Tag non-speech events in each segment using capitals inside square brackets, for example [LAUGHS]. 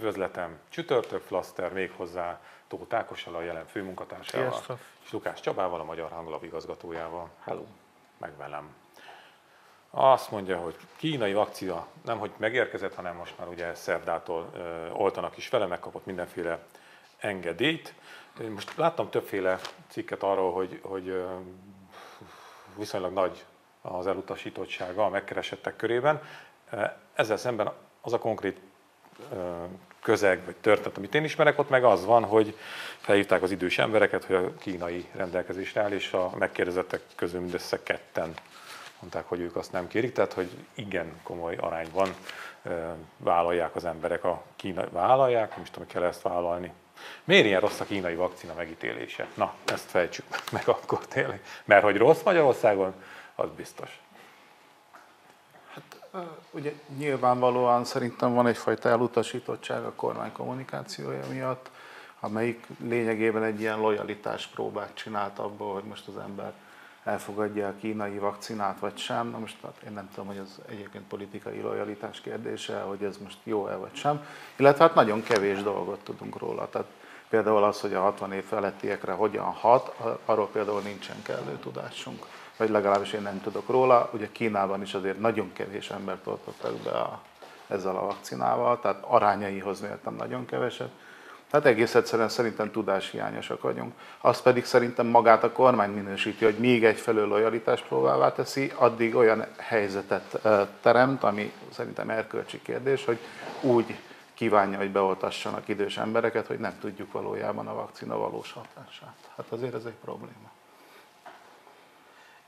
Üdvözletem, csütörtök flaszter, méghozzá Tóth Ákossal, a jelen főmunkatársával, Sziasztok. és Lukás Csabával, a Magyar Hanglap igazgatójával. Hello. Meg velem. Azt mondja, hogy kínai vakcina nem hogy megérkezett, hanem most már ugye szerdától ö, oltanak is vele, megkapott mindenféle engedélyt. Most láttam többféle cikket arról, hogy, hogy ö, viszonylag nagy az elutasítottsága a megkeresettek körében. Ezzel szemben az a konkrét közeg vagy történet, amit én ismerek, ott meg az van, hogy felhívták az idős embereket, hogy a kínai rendelkezésre áll, és a megkérdezettek közül mindössze ketten mondták, hogy ők azt nem kérik, tehát hogy igen komoly arányban vállalják az emberek a kínai, vállalják, nem is tudom, kell ezt vállalni. Miért ilyen rossz a kínai vakcina megítélése? Na, ezt fejtsük meg akkor tényleg. Mert hogy rossz Magyarországon, az biztos. Ugye nyilvánvalóan szerintem van egyfajta elutasítottság a kormány kommunikációja miatt, amelyik lényegében egy ilyen lojalitás próbát csinált abból, hogy most az ember elfogadja a kínai vakcinát vagy sem. Na most hát én nem tudom, hogy ez egyébként politikai lojalitás kérdése, hogy ez most jó-e vagy sem. Illetve hát nagyon kevés dolgot tudunk róla. Tehát például az, hogy a 60 év felettiekre hogyan hat, arról például nincsen kellő tudásunk. Vagy legalábbis én nem tudok róla. Ugye Kínában is azért nagyon kevés embert oltottak be a, ezzel a vakcinával, tehát arányaihoz mértem nagyon keveset. Tehát egész egyszerűen szerintem tudáshiányosak vagyunk. Azt pedig szerintem magát a kormány minősíti, hogy még egyfelől lojalitás próbálvá teszi, addig olyan helyzetet teremt, ami szerintem erkölcsi kérdés, hogy úgy kívánja, hogy beoltassanak idős embereket, hogy nem tudjuk valójában a vakcina valós hatását. Hát azért ez egy probléma.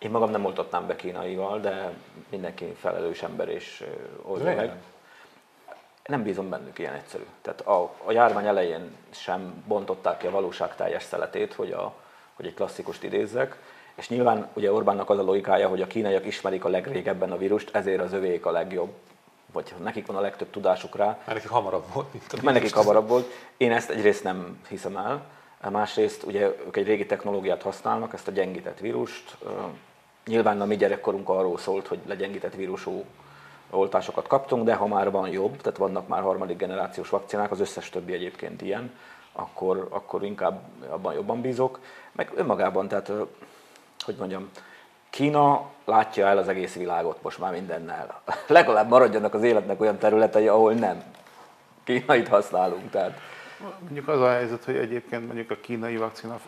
Én magam nem oltatnám be kínaival, de mindenki felelős ember és oldja meg. nem? Nem bízom bennük ilyen egyszerű. Tehát a, a járvány elején sem bontották ki a valóság teljes szeletét, hogy, a, hogy egy klasszikust idézzek. És nyilván ugye Orbánnak az a logikája, hogy a kínaiak ismerik a legrégebben a vírust, ezért az övék a legjobb, vagy nekik van a legtöbb tudásuk rá, Mert nekik hamarabb volt, mint a mert nekik hamarabb volt. Én ezt egyrészt nem hiszem el, másrészt ugye ők egy régi technológiát használnak, ezt a gyengített vírust. Nyilván a mi gyerekkorunk arról szólt, hogy legyengített vírusú oltásokat kaptunk, de ha már van jobb, tehát vannak már harmadik generációs vakcinák, az összes többi egyébként ilyen, akkor, akkor inkább abban jobban bízok. Meg önmagában, tehát hogy mondjam, Kína látja el az egész világot most már mindennel. [LAUGHS] Legalább maradjanak az életnek olyan területei, ahol nem kínait használunk. Tehát Mondjuk az a helyzet, hogy egyébként mondjuk a kínai vakcina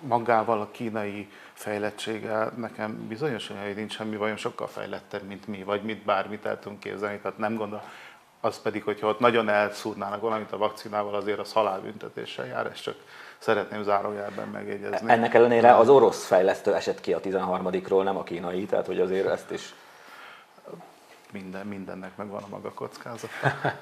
magával a kínai fejlettséggel nekem bizonyos, hogy nincs semmi bajom, sokkal fejlettebb, mint mi, vagy mit bármit el tudunk képzelni, tehát nem gondol. Az pedig, hogyha ott nagyon elszúrnának valamit a vakcinával, azért az halálbüntetéssel jár, ezt csak szeretném zárójelben megjegyezni. ennek ellenére az orosz fejlesztő esett ki a 13-ról, nem a kínai, tehát hogy azért ezt is Minden, mindennek megvan a maga kockázata. [LAUGHS]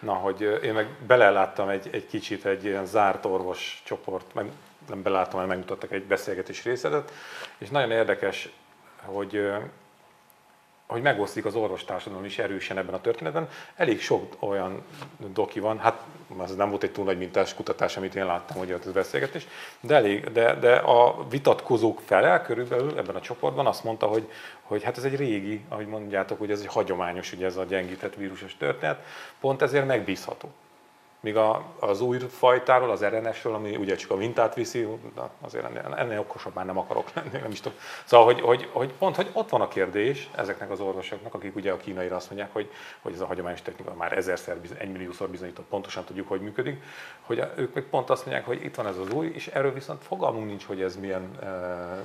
Na, hogy én meg beleláttam egy, egy kicsit egy ilyen zárt orvos csoport, meg nem beláttam, hanem megmutattak egy beszélgetés részletet, és nagyon érdekes, hogy, hogy megosztik az orvostársadalom is erősen ebben a történetben. Elég sok olyan doki van, hát ez nem volt egy túl nagy mintás kutatás, amit én láttam, hogy az beszélgetés, de, elég, de, de a vitatkozók fele körülbelül ebben a csoportban azt mondta, hogy, hogy hát ez egy régi, ahogy mondjátok, hogy ez egy hagyományos, ugye ez a gyengített vírusos történet, pont ezért megbízható. Míg a, az új fajtáról, az RNS-ről, ami ugye csak a mintát viszi, na, azért ennél, ennél okosabb már nem akarok lenni, nem is tudom. Szóval, hogy, hogy, hogy pont, hogy ott van a kérdés ezeknek az orvosoknak, akik ugye a kínaira azt mondják, hogy, hogy ez a hagyományos technika már ezerszer, egymilliószor bizonyított, pontosan tudjuk, hogy működik, hogy ők meg pont azt mondják, hogy itt van ez az új, és erről viszont fogalmunk nincs, hogy ez milyen,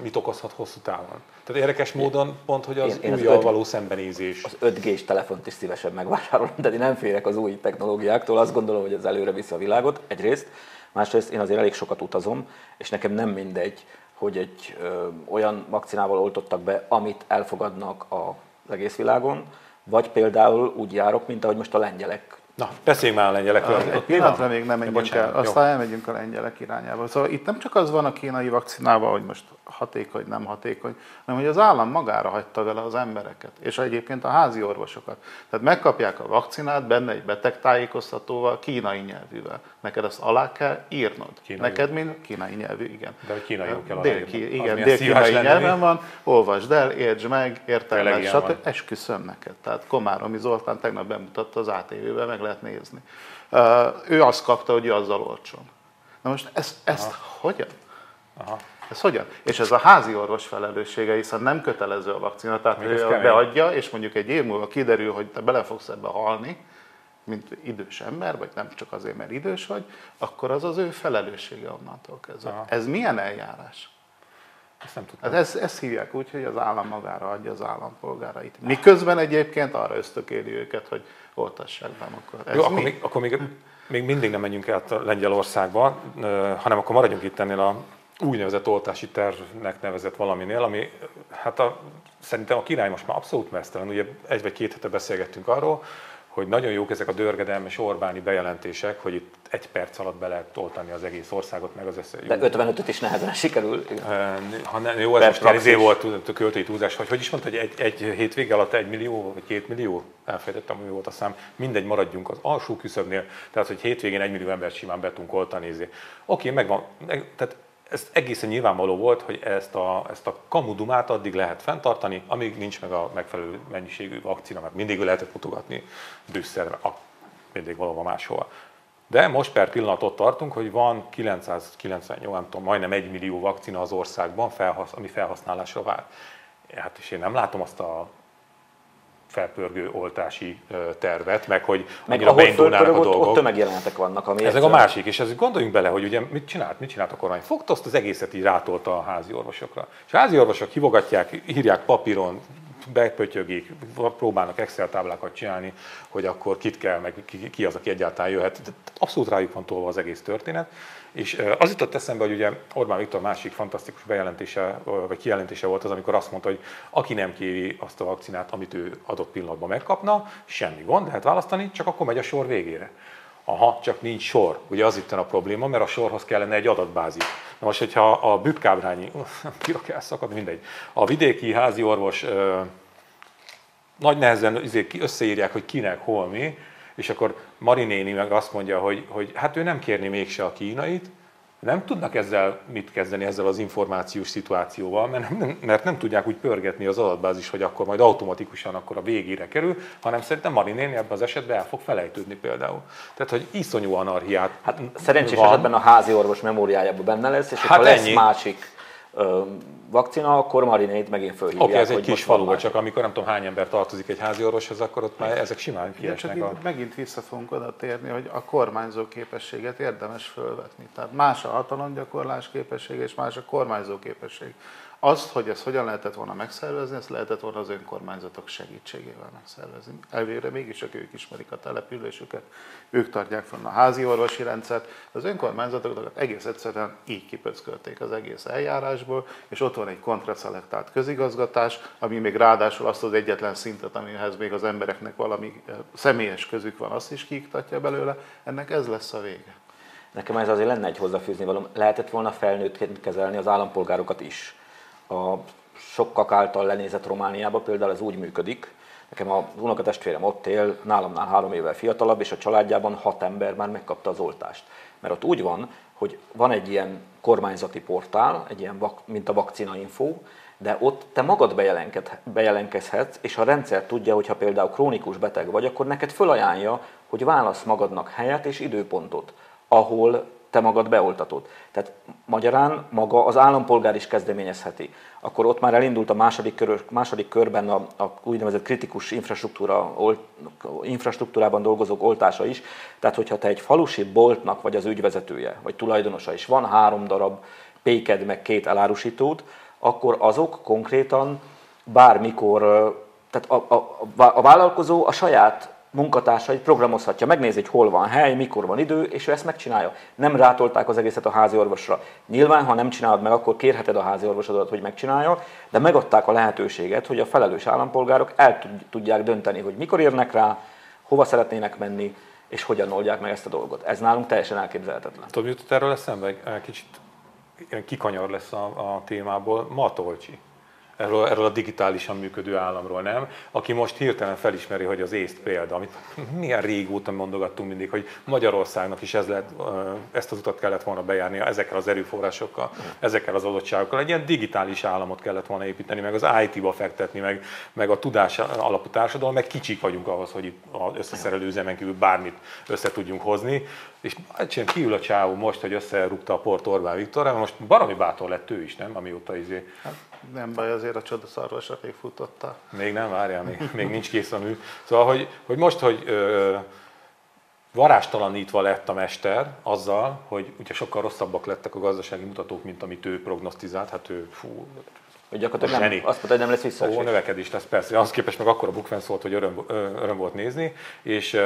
mit okozhat hosszú távon. Tehát érdekes módon pont, hogy az Én- én az újjal öt- való szembenézés. az 5G-s telefont is szívesen megvásárolom, de én nem félek az új technológiáktól, azt gondolom, hogy ez előre viszi a világot, egyrészt. Másrészt én azért elég sokat utazom, és nekem nem mindegy, hogy egy ö, olyan vakcinával oltottak be, amit elfogadnak az egész világon, vagy például úgy járok, mint ahogy most a lengyelek. Na, beszéljünk már a lengyelekről. Egy pillanatra még nem menjünk bocsánat, el, jó. aztán elmegyünk a lengyelek irányába. Szóval itt nem csak az van a kínai vakcinával, hogy most hatékony, nem hatékony, hanem hogy az állam magára hagyta vele az embereket, és egyébként a házi orvosokat. Tehát megkapják a vakcinát, benne egy betegtájékoztatóval, kínai nyelvűvel. Neked azt alá kell írnod. Kínai. Neked, mint kínai nyelvű, igen. De hogy kínaiul kell Dél. Az igen, dél-kínai nyelven van, olvasd el, értsd meg, van. stb. Esküszöm neked. Tehát Komáromi Zoltán tegnap bemutatta az ATV-ben, meg lehet nézni. Ő azt kapta, hogy ő azzal olcson. Na most ezt, ezt Aha. hogyan? Aha. Ez hogyan? És ez a házi orvos felelőssége, hiszen nem kötelező a vakcina, tehát Még ő beadja, és mondjuk egy év múlva kiderül, hogy te bele fogsz ebbe halni, mint idős ember, vagy nem csak azért, mert idős vagy, akkor az az ő felelőssége onnantól kezdve. Aha. Ez milyen eljárás? Ezt nem tudom. Hát ezt, ezt hívják úgy, hogy az állam magára adja az állampolgárait. Miközben egyébként arra ösztökéli őket, hogy oltassák be. Akkor, ez Jó, akkor, még, akkor még, még mindig nem menjünk át Lengyelországba, hanem akkor maradjunk itt ennél a úgynevezett oltási tervnek nevezett valaminél, ami hát a, szerintem a király most már abszolút mesztelen. Ugye egy vagy két hete beszélgettünk arról, hogy nagyon jók ezek a dörgedelmes Orbáni bejelentések, hogy itt egy perc alatt be lehet oltani az egész országot, meg az össze. De 55-öt is nehezen sikerül. Ha ne, jó, ez most izé volt a költői túlzás, hogy hogy is mondta, hogy egy, egy hétvége alatt egy millió, vagy két millió, elfelejtettem, mi volt a szám, mindegy, maradjunk az alsó küszöbnél, tehát hogy hétvégén egy millió ember simán be tudunk oltani. Izé. Oké, megvan, meg, tehát ez egészen nyilvánvaló volt, hogy ezt a, ezt a kamudumát addig lehet fenntartani, amíg nincs meg a megfelelő mennyiségű vakcina, mert mindig lehetett mutogatni Brüsszelre, mindig valahol máshol. De most per pillanat ott tartunk, hogy van 998, nem tudom, majdnem 1 millió vakcina az országban, felhasz, ami felhasználásra vár. Hát és én nem látom azt a felpörgő oltási tervet, meg hogy meg ahol beindulnának a dolgok. Ott tömegjelenetek vannak. Ami Ezek a másik, és ez gondoljunk bele, hogy ugye mit csinált, mit csinált a kormány? Fogta azt az egészet így rátolta a házi orvosokra. És a házi orvosok hívogatják, írják papíron, bepötyögik, próbálnak Excel táblákat csinálni, hogy akkor kit kell, meg ki, ki az, aki egyáltalán jöhet. Abszolút rájuk van tolva az egész történet. És az jutott eszembe, hogy ugye Orbán Viktor másik fantasztikus bejelentése, vagy kijelentése volt az, amikor azt mondta, hogy aki nem kéri azt a vakcinát, amit ő adott pillanatban megkapna, semmi gond, lehet választani, csak akkor megy a sor végére. Aha, csak nincs sor. Ugye az itt a probléma, mert a sorhoz kellene egy adatbázis. Na most, hogyha a bükkábrányi, kirok elszakad, mindegy, a vidéki házi orvos ö, nagy nehezen összeírják, hogy kinek, hol mi, és akkor Marinéni meg azt mondja, hogy, hogy hát ő nem kérni mégse a kínait, nem tudnak ezzel mit kezdeni ezzel az információs szituációval, mert nem, mert nem tudják úgy pörgetni az adatbázis, hogy akkor majd automatikusan akkor a végére kerül, hanem szerintem Marinéni ebben az esetben el fog felejtődni például. Tehát, hogy iszonyú anarhiát Hát szerencsés van. esetben a házi orvos memóriájában benne lesz, és hát akkor ennyi. lesz másik vakcina, akkor Marinét megint fölhívják. Oké, okay, ez egy kis falu, csak amikor nem tudom hány ember tartozik egy házi orvoshoz, akkor ott már ezek simán kiesnek. Csak a... megint vissza fogunk oda térni, hogy a kormányzó képességet érdemes fölvetni. Tehát más a hatalomgyakorlás képessége, és más a kormányzó képesség. Azt, hogy ezt hogyan lehetett volna megszervezni, ezt lehetett volna az önkormányzatok segítségével megszervezni. Elvére mégis csak ők ismerik a településüket, ők tartják fenn a házi orvosi rendszert. Az önkormányzatokat egész egyszerűen így kipöckölték az egész eljárásból, és ott van egy kontraszelektált közigazgatás, ami még ráadásul azt az egyetlen szintet, amihez még az embereknek valami eh, személyes közük van, azt is kiiktatja belőle. Ennek ez lesz a vége. Nekem ez azért lenne egy hozzáfűzni való. Lehetett volna felnőttként kezelni az állampolgárokat is a sokkak által lenézett Romániában például ez úgy működik, Nekem a unokatestvérem ott él, nálamnál három évvel fiatalabb, és a családjában hat ember már megkapta az oltást. Mert ott úgy van, hogy van egy ilyen kormányzati portál, egy ilyen, mint a vakcina info, de ott te magad bejelentkezhetsz, és a rendszer tudja, hogy ha például krónikus beteg vagy, akkor neked fölajánlja, hogy válasz magadnak helyet és időpontot, ahol te magad beoltatod. Tehát magyarán maga az állampolgár is kezdeményezheti. Akkor ott már elindult a második, kör, második körben a, a úgynevezett kritikus infrastruktúra, olt, infrastruktúrában dolgozók oltása is. Tehát, hogyha te egy falusi boltnak vagy az ügyvezetője, vagy tulajdonosa is van három darab péked meg két elárusítót, akkor azok konkrétan bármikor, tehát a, a, a vállalkozó a saját munkatársait programozhatja, megnézi, hogy hol van hely, mikor van idő, és ő ezt megcsinálja. Nem rátolták az egészet a házi orvosra. Nyilván, ha nem csinálod meg, akkor kérheted a házi orvosodat, hogy megcsinálja, de megadták a lehetőséget, hogy a felelős állampolgárok el tudják dönteni, hogy mikor érnek rá, hova szeretnének menni, és hogyan oldják meg ezt a dolgot. Ez nálunk teljesen elképzelhetetlen. Tudom, jutott erről eszembe, kicsit kikanyar lesz a, a témából, Matolcsi erről, erről a digitálisan működő államról nem, aki most hirtelen felismeri, hogy az észt példa, amit milyen régóta mondogattunk mindig, hogy Magyarországnak is ez lehet, ezt az utat kellett volna bejárnia ezekkel az erőforrásokkal, ezekkel az adottságokkal. Egy ilyen digitális államot kellett volna építeni, meg az IT-ba fektetni, meg, meg a tudás alapú társadalom, meg kicsik vagyunk ahhoz, hogy itt az összeszerelő üzemen kívül bármit össze tudjunk hozni. És egyszerűen kiül a csávó most, hogy összerúgta a port Orbán Viktorra, most baromi bátor lett ő is, nem? Amióta izé. Nem baj, azért a csodaszarvasra még futotta. Még nem, várjál, még, még nincs kész a mű. Szóval, hogy, hogy most, hogy ö, varástalanítva lett a mester azzal, hogy ugye sokkal rosszabbak lettek a gazdasági mutatók, mint amit ő prognosztizált, hát ő fú, hogy gyakorlatilag nem, azt mondta, hogy nem lesz visszaesés. Ó, növekedés lesz, persze. Az képest meg akkor a bukfen szólt, hogy öröm, öröm volt nézni, és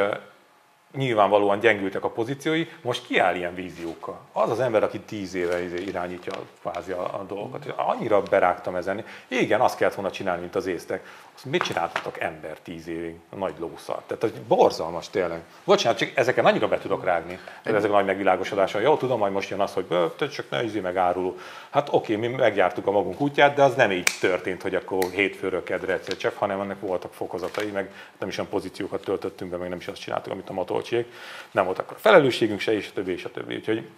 nyilvánvalóan gyengültek a pozíciói, most kiáll ilyen víziókkal. Az az ember, aki tíz éve izé irányítja kvázi a, a dolgokat, és annyira berágtam ezen. Igen, azt kellett volna csinálni, mint az észtek. Azt mit csináltatok ember tíz évig? A nagy lószar. Tehát ez borzalmas tényleg. Bocsánat, csak ezeken annyira be tudok rágni. Ezek a nagy megvilágosodása. Jó, tudom, hogy most jön az, hogy csak ne izé meg áruló. Hát oké, mi megjártuk a magunk útját, de az nem így történt, hogy akkor hétfőről kedre egyszer csak, hanem ennek voltak fokozatai, meg nem is olyan pozíciókat töltöttünk be, meg nem is azt csináltuk, amit a matolcsiék. Nem volt akkor a felelősségünk se, és a többi, és a többi. Úgyhogy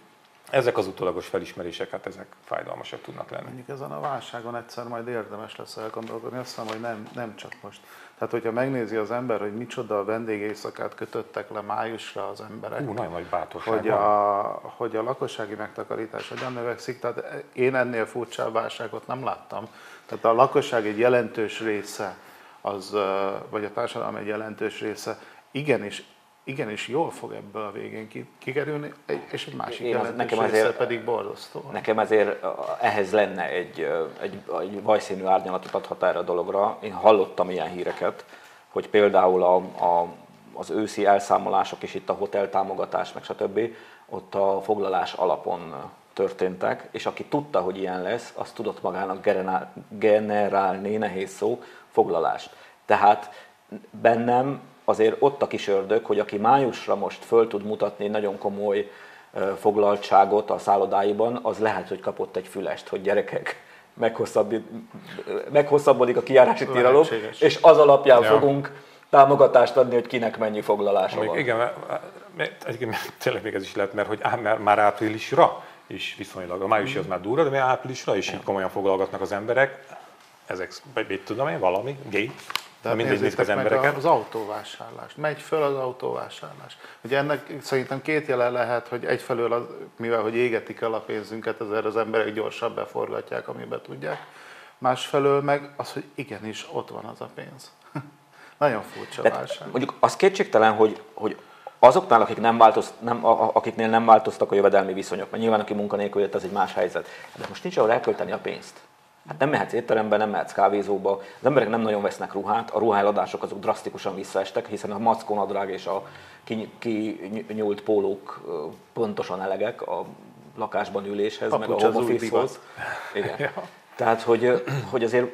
ezek az utólagos felismerések, hát ezek fájdalmasak tudnak lenni. Mondjuk ezen a válságon egyszer majd érdemes lesz elgondolkodni, azt hiszem, hogy nem, nem csak most. Tehát, hogyha megnézi az ember, hogy micsoda a vendégészakát kötöttek le májusra az emberek. Ú, nagyon nagy bátorság hogy a, hogy a lakossági megtakarítás hogyan növekszik. Tehát én ennél furcsább válságot nem láttam. Tehát a lakosság egy jelentős része, az, vagy a társadalom egy jelentős része igenis igenis jól fog ebből a végén kikerülni, és egy másik Én az, nekem azért, pedig borzasztó. Nekem azért ehhez lenne egy, egy, egy vajszínű árnyalatot adhat erre a dologra. Én hallottam ilyen híreket, hogy például a, a, az őszi elszámolások és itt a hotel támogatás, meg stb. ott a foglalás alapon történtek, és aki tudta, hogy ilyen lesz, az tudott magának generálni, nehéz szó, foglalást. Tehát bennem azért ott a kis ördög, hogy aki májusra most föl tud mutatni nagyon komoly foglaltságot a szállodáiban, az lehet, hogy kapott egy fülest, hogy gyerekek, meghosszabbodik a kijárási tilalom, és az alapján ja. fogunk támogatást adni, hogy kinek mennyi foglalása még, van. Igen, mert, [LAUGHS] tényleg még ez is lehet, mert hogy á, mert már áprilisra is viszonylag, a májusi az már durva, de még áprilisra is ja. komolyan foglalgatnak az emberek, ezek, mit tudom én, valami, gay, de mindegy az embereket. Az autóvásárlás. Megy föl az autóvásárlás. Ugye ennek szerintem két jele lehet, hogy egyfelől, az, mivel hogy égetik el a pénzünket, ezért az emberek gyorsabb beforgatják, amiben tudják. Másfelől meg az, hogy igenis ott van az a pénz. [LAUGHS] Nagyon furcsa De válság. Mondjuk az kétségtelen, hogy, hogy azoknál, akik nem változ, nem, akiknél nem változtak a jövedelmi viszonyok, mert nyilván aki munkanélkül jött, az egy más helyzet. De most nincs ahol elkölteni a pénzt. Hát nem mehetsz étterembe, nem mehetsz kávézóba, az emberek nem nagyon vesznek ruhát, a ruháladások azok drasztikusan visszaestek, hiszen a mackó nadrág és a kinyúlt ki pólók pontosan elegek a lakásban üléshez, Papucs meg a home office Igen. [LAUGHS] ja. Tehát, hogy, hogy azért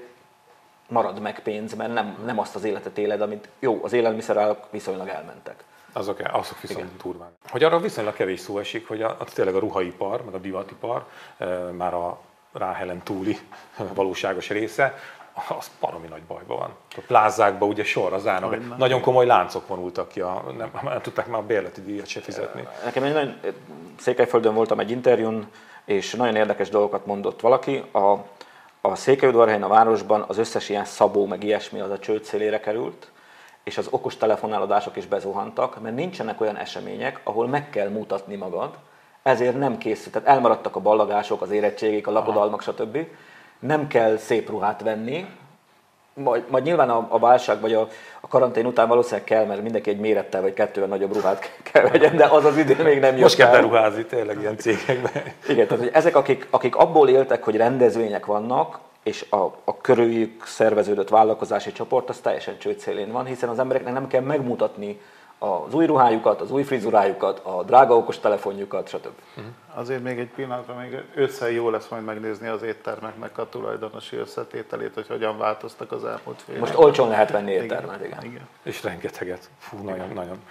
marad meg pénz, mert nem, nem azt az életet éled, amit jó, az élelmiszerárak viszonylag elmentek. Azok, azok viszont Igen. durván. Hogy arra viszonylag kevés szó esik, hogy a, a tényleg a ruhaipar, meg a divatipar már a Ráhelen túli valóságos része, az baromi nagy bajban van. A plázákban ugye sorra zárnak, nagyon komoly láncok vonultak ki, a, nem, nem tudták már a bérleti díjat se fizetni. Nekem egy nagyon, Székelyföldön voltam egy interjún, és nagyon érdekes dolgokat mondott valaki. A, a Székelyudvarhelyen a városban az összes ilyen szabó, meg ilyesmi az a csőd szélére került, és az okos telefonáladások is bezuhantak, mert nincsenek olyan események, ahol meg kell mutatni magad, ezért nem készült. Tehát elmaradtak a ballagások, az érettségek, a lakodalmak, stb. Nem kell szép ruhát venni, majd, majd nyilván a, a válság vagy a, a karantén után valószínűleg kell, mert mindenki egy mérettel vagy kettővel nagyobb ruhát kell vegyen, de az az idén [LAUGHS] még nem jött Most kell beruházni tényleg ilyen cégekben. Igen, tehát hogy ezek, akik, akik abból éltek, hogy rendezvények vannak, és a, a körüljük szerveződött vállalkozási csoport, az teljesen csőd van, hiszen az embereknek nem kell megmutatni az új ruhájukat, az új frizurájukat, a drága okos telefonjukat, stb. Uh-huh. Azért még egy pillanatra, még ősszel jó lesz majd megnézni az éttermeknek a tulajdonosi összetételét, hogy hogyan változtak az elmúlt fél Most olcsón lehet venni éttermet, igen. igen. igen. És rengeteget. Fú, nagyon, igen. nagyon.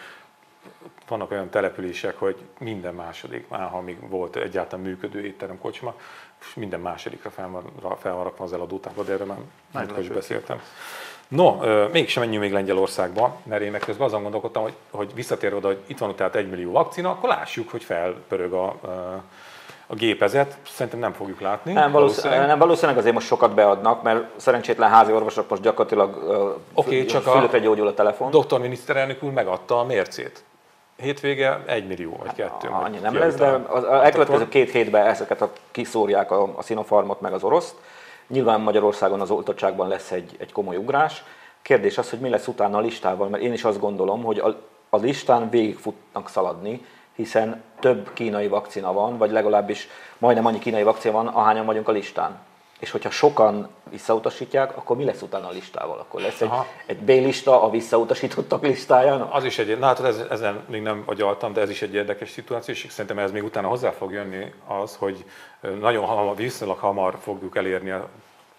vannak olyan települések, hogy minden második, már ha még volt egyáltalán működő étterem, kocsma, és minden másodikra fel van, fel van rakva az eladótába, de erről már múltkor is beszéltem. No, mégsem menjünk még Lengyelországba, mert én meg közben azon gondolkodtam, hogy, hogy visszatérve oda, hogy itt van tehát egy millió vakcina, akkor lássuk, hogy felpörög a, a gépezet, szerintem nem fogjuk látni. Nem valószínűleg, nem, valószínűleg azért most sokat beadnak, mert szerencsétlen házi orvosok most gyakorlatilag okay, csak fülökre gyógyul a telefon. Doktor miniszterelnök úr megadta a mércét. Hétvége egy millió vagy kettő. Hát, annyi nem lesz, de az elkövetkező két hétben ezeket a, kiszórják a, a Sinopharmot meg az oroszt. Nyilván Magyarországon az oltottságban lesz egy, egy komoly ugrás. Kérdés az, hogy mi lesz utána a listával, mert én is azt gondolom, hogy a, a listán végig futnak szaladni, hiszen több kínai vakcina van, vagy legalábbis majdnem annyi kínai vakcina van, ahányan vagyunk a listán. És hogyha sokan visszautasítják, akkor mi lesz utána a listával? Akkor lesz egy, egy B-lista a visszautasítottak listáján? Az is egy, na hát ez, ezen még nem agyaltam, de ez is egy érdekes szituáció, és szerintem ez még utána hozzá fog jönni az, hogy nagyon hamar, viszonylag hamar fogjuk elérni,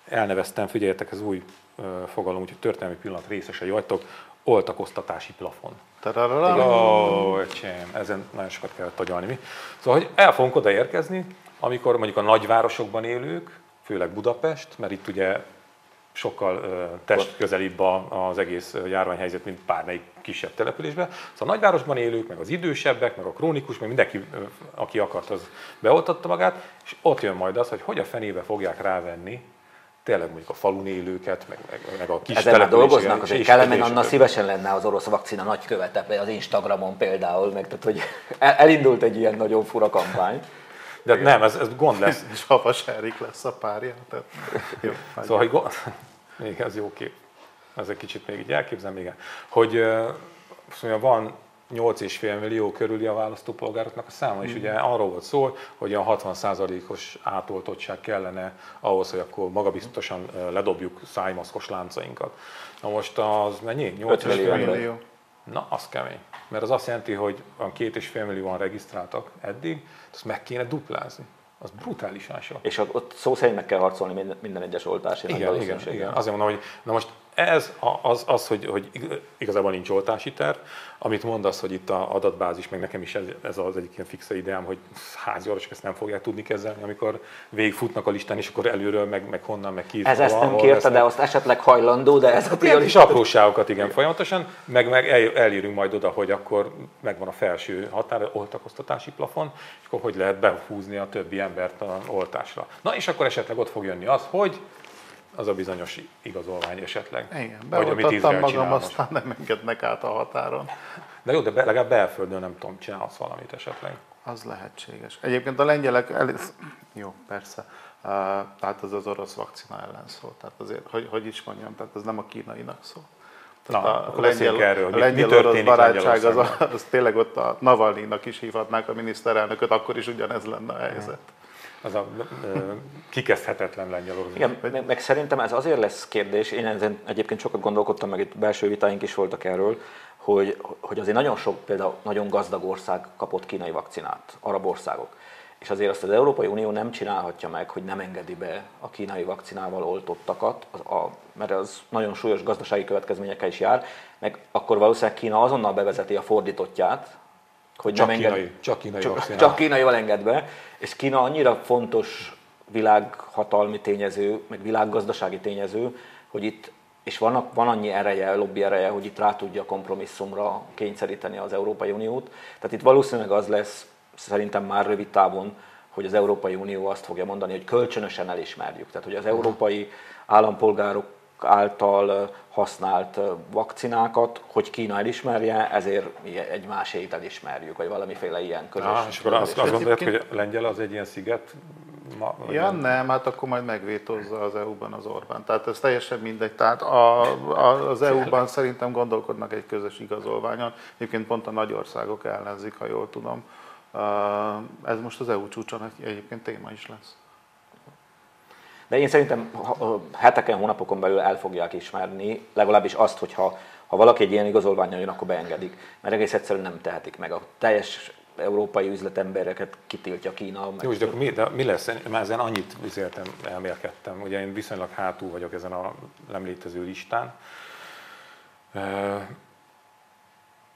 elneveztem, figyeljetek, ez új fogalom, úgyhogy történelmi pillanat részesei vagytok, oltakoztatási plafon. Ó, öcsém, ezen nagyon sokat kellett agyalni mi. Szóval, hogy el fogunk oda érkezni, amikor mondjuk a nagyvárosokban élők, főleg Budapest, mert itt ugye sokkal testközelibb az egész járványhelyzet, mint bármelyik kisebb településben. Szóval a nagyvárosban élők, meg az idősebbek, meg a krónikus, meg mindenki, aki akart, az beoltatta magát, és ott jön majd az, hogy hogy a fenébe fogják rávenni tényleg mondjuk a falun élőket, meg, meg, meg a kis Ezen már dolgoznak, azért Kelemen Anna szívesen lenne az orosz vakcina nagykövete, az Instagramon például, meg tehát, hogy elindult egy ilyen nagyon fura kampány. De igen. nem, ez, ez gond lesz. [LAUGHS] És Havas Erik lesz a párja. Tehát, jó, szóval, hogy gond... [LAUGHS] még ez jó kép. Ez egy kicsit még így elképzelem, igen. Hogy szóval van 8,5 millió körüli a választópolgároknak a száma, és mm. ugye arról volt szó, hogy a 60%-os átoltottság kellene ahhoz, hogy akkor magabiztosan ledobjuk szájmaszkos láncainkat. Na most az mennyi? 8 millió. millió. Na, az kemény. Mert az azt jelenti, hogy van két és fél millióan regisztráltak eddig, azt meg kéne duplázni. Az brutálisan sok. És ott szó szerint meg kell harcolni minden, minden egyes oltásért. Igen, igen, igen. Azért mondom, hogy na most ez az, az hogy, hogy igazából nincs oltási terv. Amit mondasz, hogy itt a adatbázis, meg nekem is ez, ez az egyik ilyen fixa ideám, hogy házi orvosok ezt nem fogják tudni kezelni, amikor végigfutnak a listán, és akkor előről, meg, meg honnan, meg ki. Ez ezt nem kérte, de azt esetleg hajlandó, de ez a ilyen is apróságokat, igen, folyamatosan, meg, meg el, elérünk majd oda, hogy akkor megvan a felső határ, oltakoztatási plafon, és akkor hogy lehet behúzni a többi embert a oltásra. Na és akkor esetleg ott fog jönni az, hogy az a bizonyos igazolvány esetleg. Igen, beoltattam magam, aztán nem engednek át a határon. De jó, de be, legalább belföldön nem tudom, csinálsz valamit esetleg. Az lehetséges. Egyébként a lengyelek, el... jó, persze, uh, tehát az az orosz vakcina ellen szól. Tehát azért, hogy, hogy is mondjam, tehát ez nem a kínainak szól. Na, a akkor lengyel, erről, a lengyel mi orosz barátság az, a, az tényleg ott a Navalnynak is hívhatnák a miniszterelnököt, akkor is ugyanez lenne a helyzet az a kikezdhetetlen Lengyelország. Igen, meg, meg szerintem ez azért lesz kérdés, én ezen egyébként sokat gondolkodtam, meg itt belső vitáink is voltak erről, hogy, hogy azért nagyon sok, például nagyon gazdag ország kapott kínai vakcinát, arab országok. És azért azt az Európai Unió nem csinálhatja meg, hogy nem engedi be a kínai vakcinával oltottakat, az, a, mert az nagyon súlyos gazdasági következményekkel is jár, meg akkor valószínűleg Kína azonnal bevezeti a fordítottját, hogy csak nem enged, kínai, csak kínai csak, csak kínaival enged be, és Kína annyira fontos világhatalmi tényező, meg világgazdasági tényező, hogy itt, és van, van annyi ereje, lobby ereje, hogy itt rá tudja kompromisszumra kényszeríteni az Európai Uniót. Tehát itt valószínűleg az lesz, szerintem már rövid távon, hogy az Európai Unió azt fogja mondani, hogy kölcsönösen elismerjük. Tehát, hogy az európai állampolgárok által használt vakcinákat, hogy Kína elismerje, ezért mi egy másét elismerjük, vagy valamiféle ilyen közös. Ah, és akkor azt, azt gondolod, hogy Lengyel az egy ilyen sziget? Ma, ja, nem, hát akkor majd megvétózza az EU-ban az Orbán. Tehát ez teljesen mindegy. Tehát a, a, az EU-ban szerintem gondolkodnak egy közös igazolványon. Egyébként pont a nagy országok ellenzik, ha jól tudom. Ez most az EU csúcson egyébként téma is lesz. De én szerintem heteken, hónapokon belül el fogják ismerni, legalábbis azt, hogyha ha valaki egy ilyen igazolványon jön, akkor beengedik. Mert egész egyszerűen nem tehetik meg. A teljes európai üzletembereket kitiltja Kína. Jó, de mi, de mi lesz? Már ezen annyit vizéltem, elmélkedtem. Ugye én viszonylag hátul vagyok ezen a nem létező listán.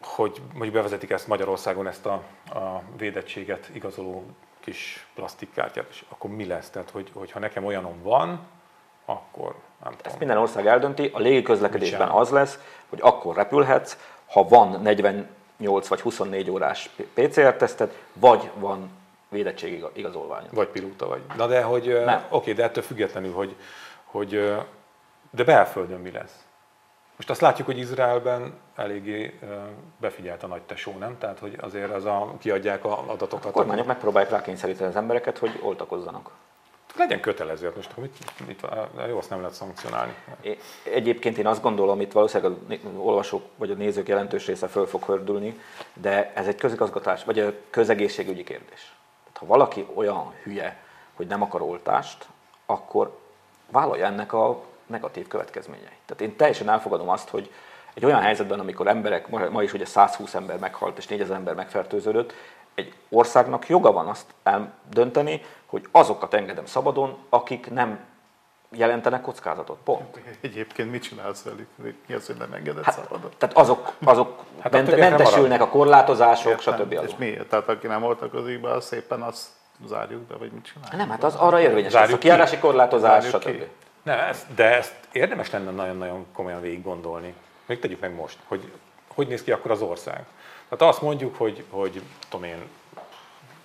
hogy mondjuk bevezetik ezt Magyarországon, ezt a, a védettséget igazoló kis plastikkártyát, és akkor mi lesz? Tehát, hogy, hogyha nekem olyanom van, akkor nem Ezt tudom. minden ország eldönti, a légi közlekedésben az lesz, hogy akkor repülhetsz, ha van 48 vagy 24 órás PCR-teszted, vagy van védettségi igazolvány. Vagy pilóta vagy. Na de hogy, Nem. oké, de ettől függetlenül, hogy, hogy de belföldön mi lesz? Most azt látjuk, hogy Izraelben eléggé befigyelt a nagy tesó, nem? Tehát, hogy azért az a, kiadják a adatokat. A kormányok megpróbálják rákényszeríteni az embereket, hogy oltakozzanak. Legyen kötelező, hát most akkor mit, mit, jó, azt nem lehet szankcionálni. Egyébként én azt gondolom, itt valószínűleg a né- olvasók vagy a nézők jelentős része föl fog hördülni, de ez egy közigazgatás, vagy a közegészségügyi kérdés. Tehát ha valaki olyan hülye, hogy nem akar oltást, akkor vállalja ennek a negatív következményeit. Tehát én teljesen elfogadom azt, hogy egy olyan helyzetben, amikor emberek, ma is ugye 120 ember meghalt és 4000 ember megfertőződött, egy országnak joga van azt eldönteni, hogy azokat engedem szabadon, akik nem jelentenek kockázatot. Pont. Egyébként mit csinálsz velük? Mi az, hogy nem engedett Hát, szabadon? tehát azok, azok Hát hát a ment, mentesülnek a korlátozások, Értem. stb. És alól. mi? Tehát aki nem oltakozik be, az szépen azt zárjuk be, vagy mit csinál? Nem, hát az arra érvényes lesz. A Zárjuk ki. kiárási korlátozás, Zárjuk stb. ki. Ne, ezt, de ezt érdemes lenne nagyon-nagyon komolyan végig gondolni. Még tegyük meg most, hogy hogy néz ki akkor az ország. Tehát azt mondjuk, hogy, hogy tudom én,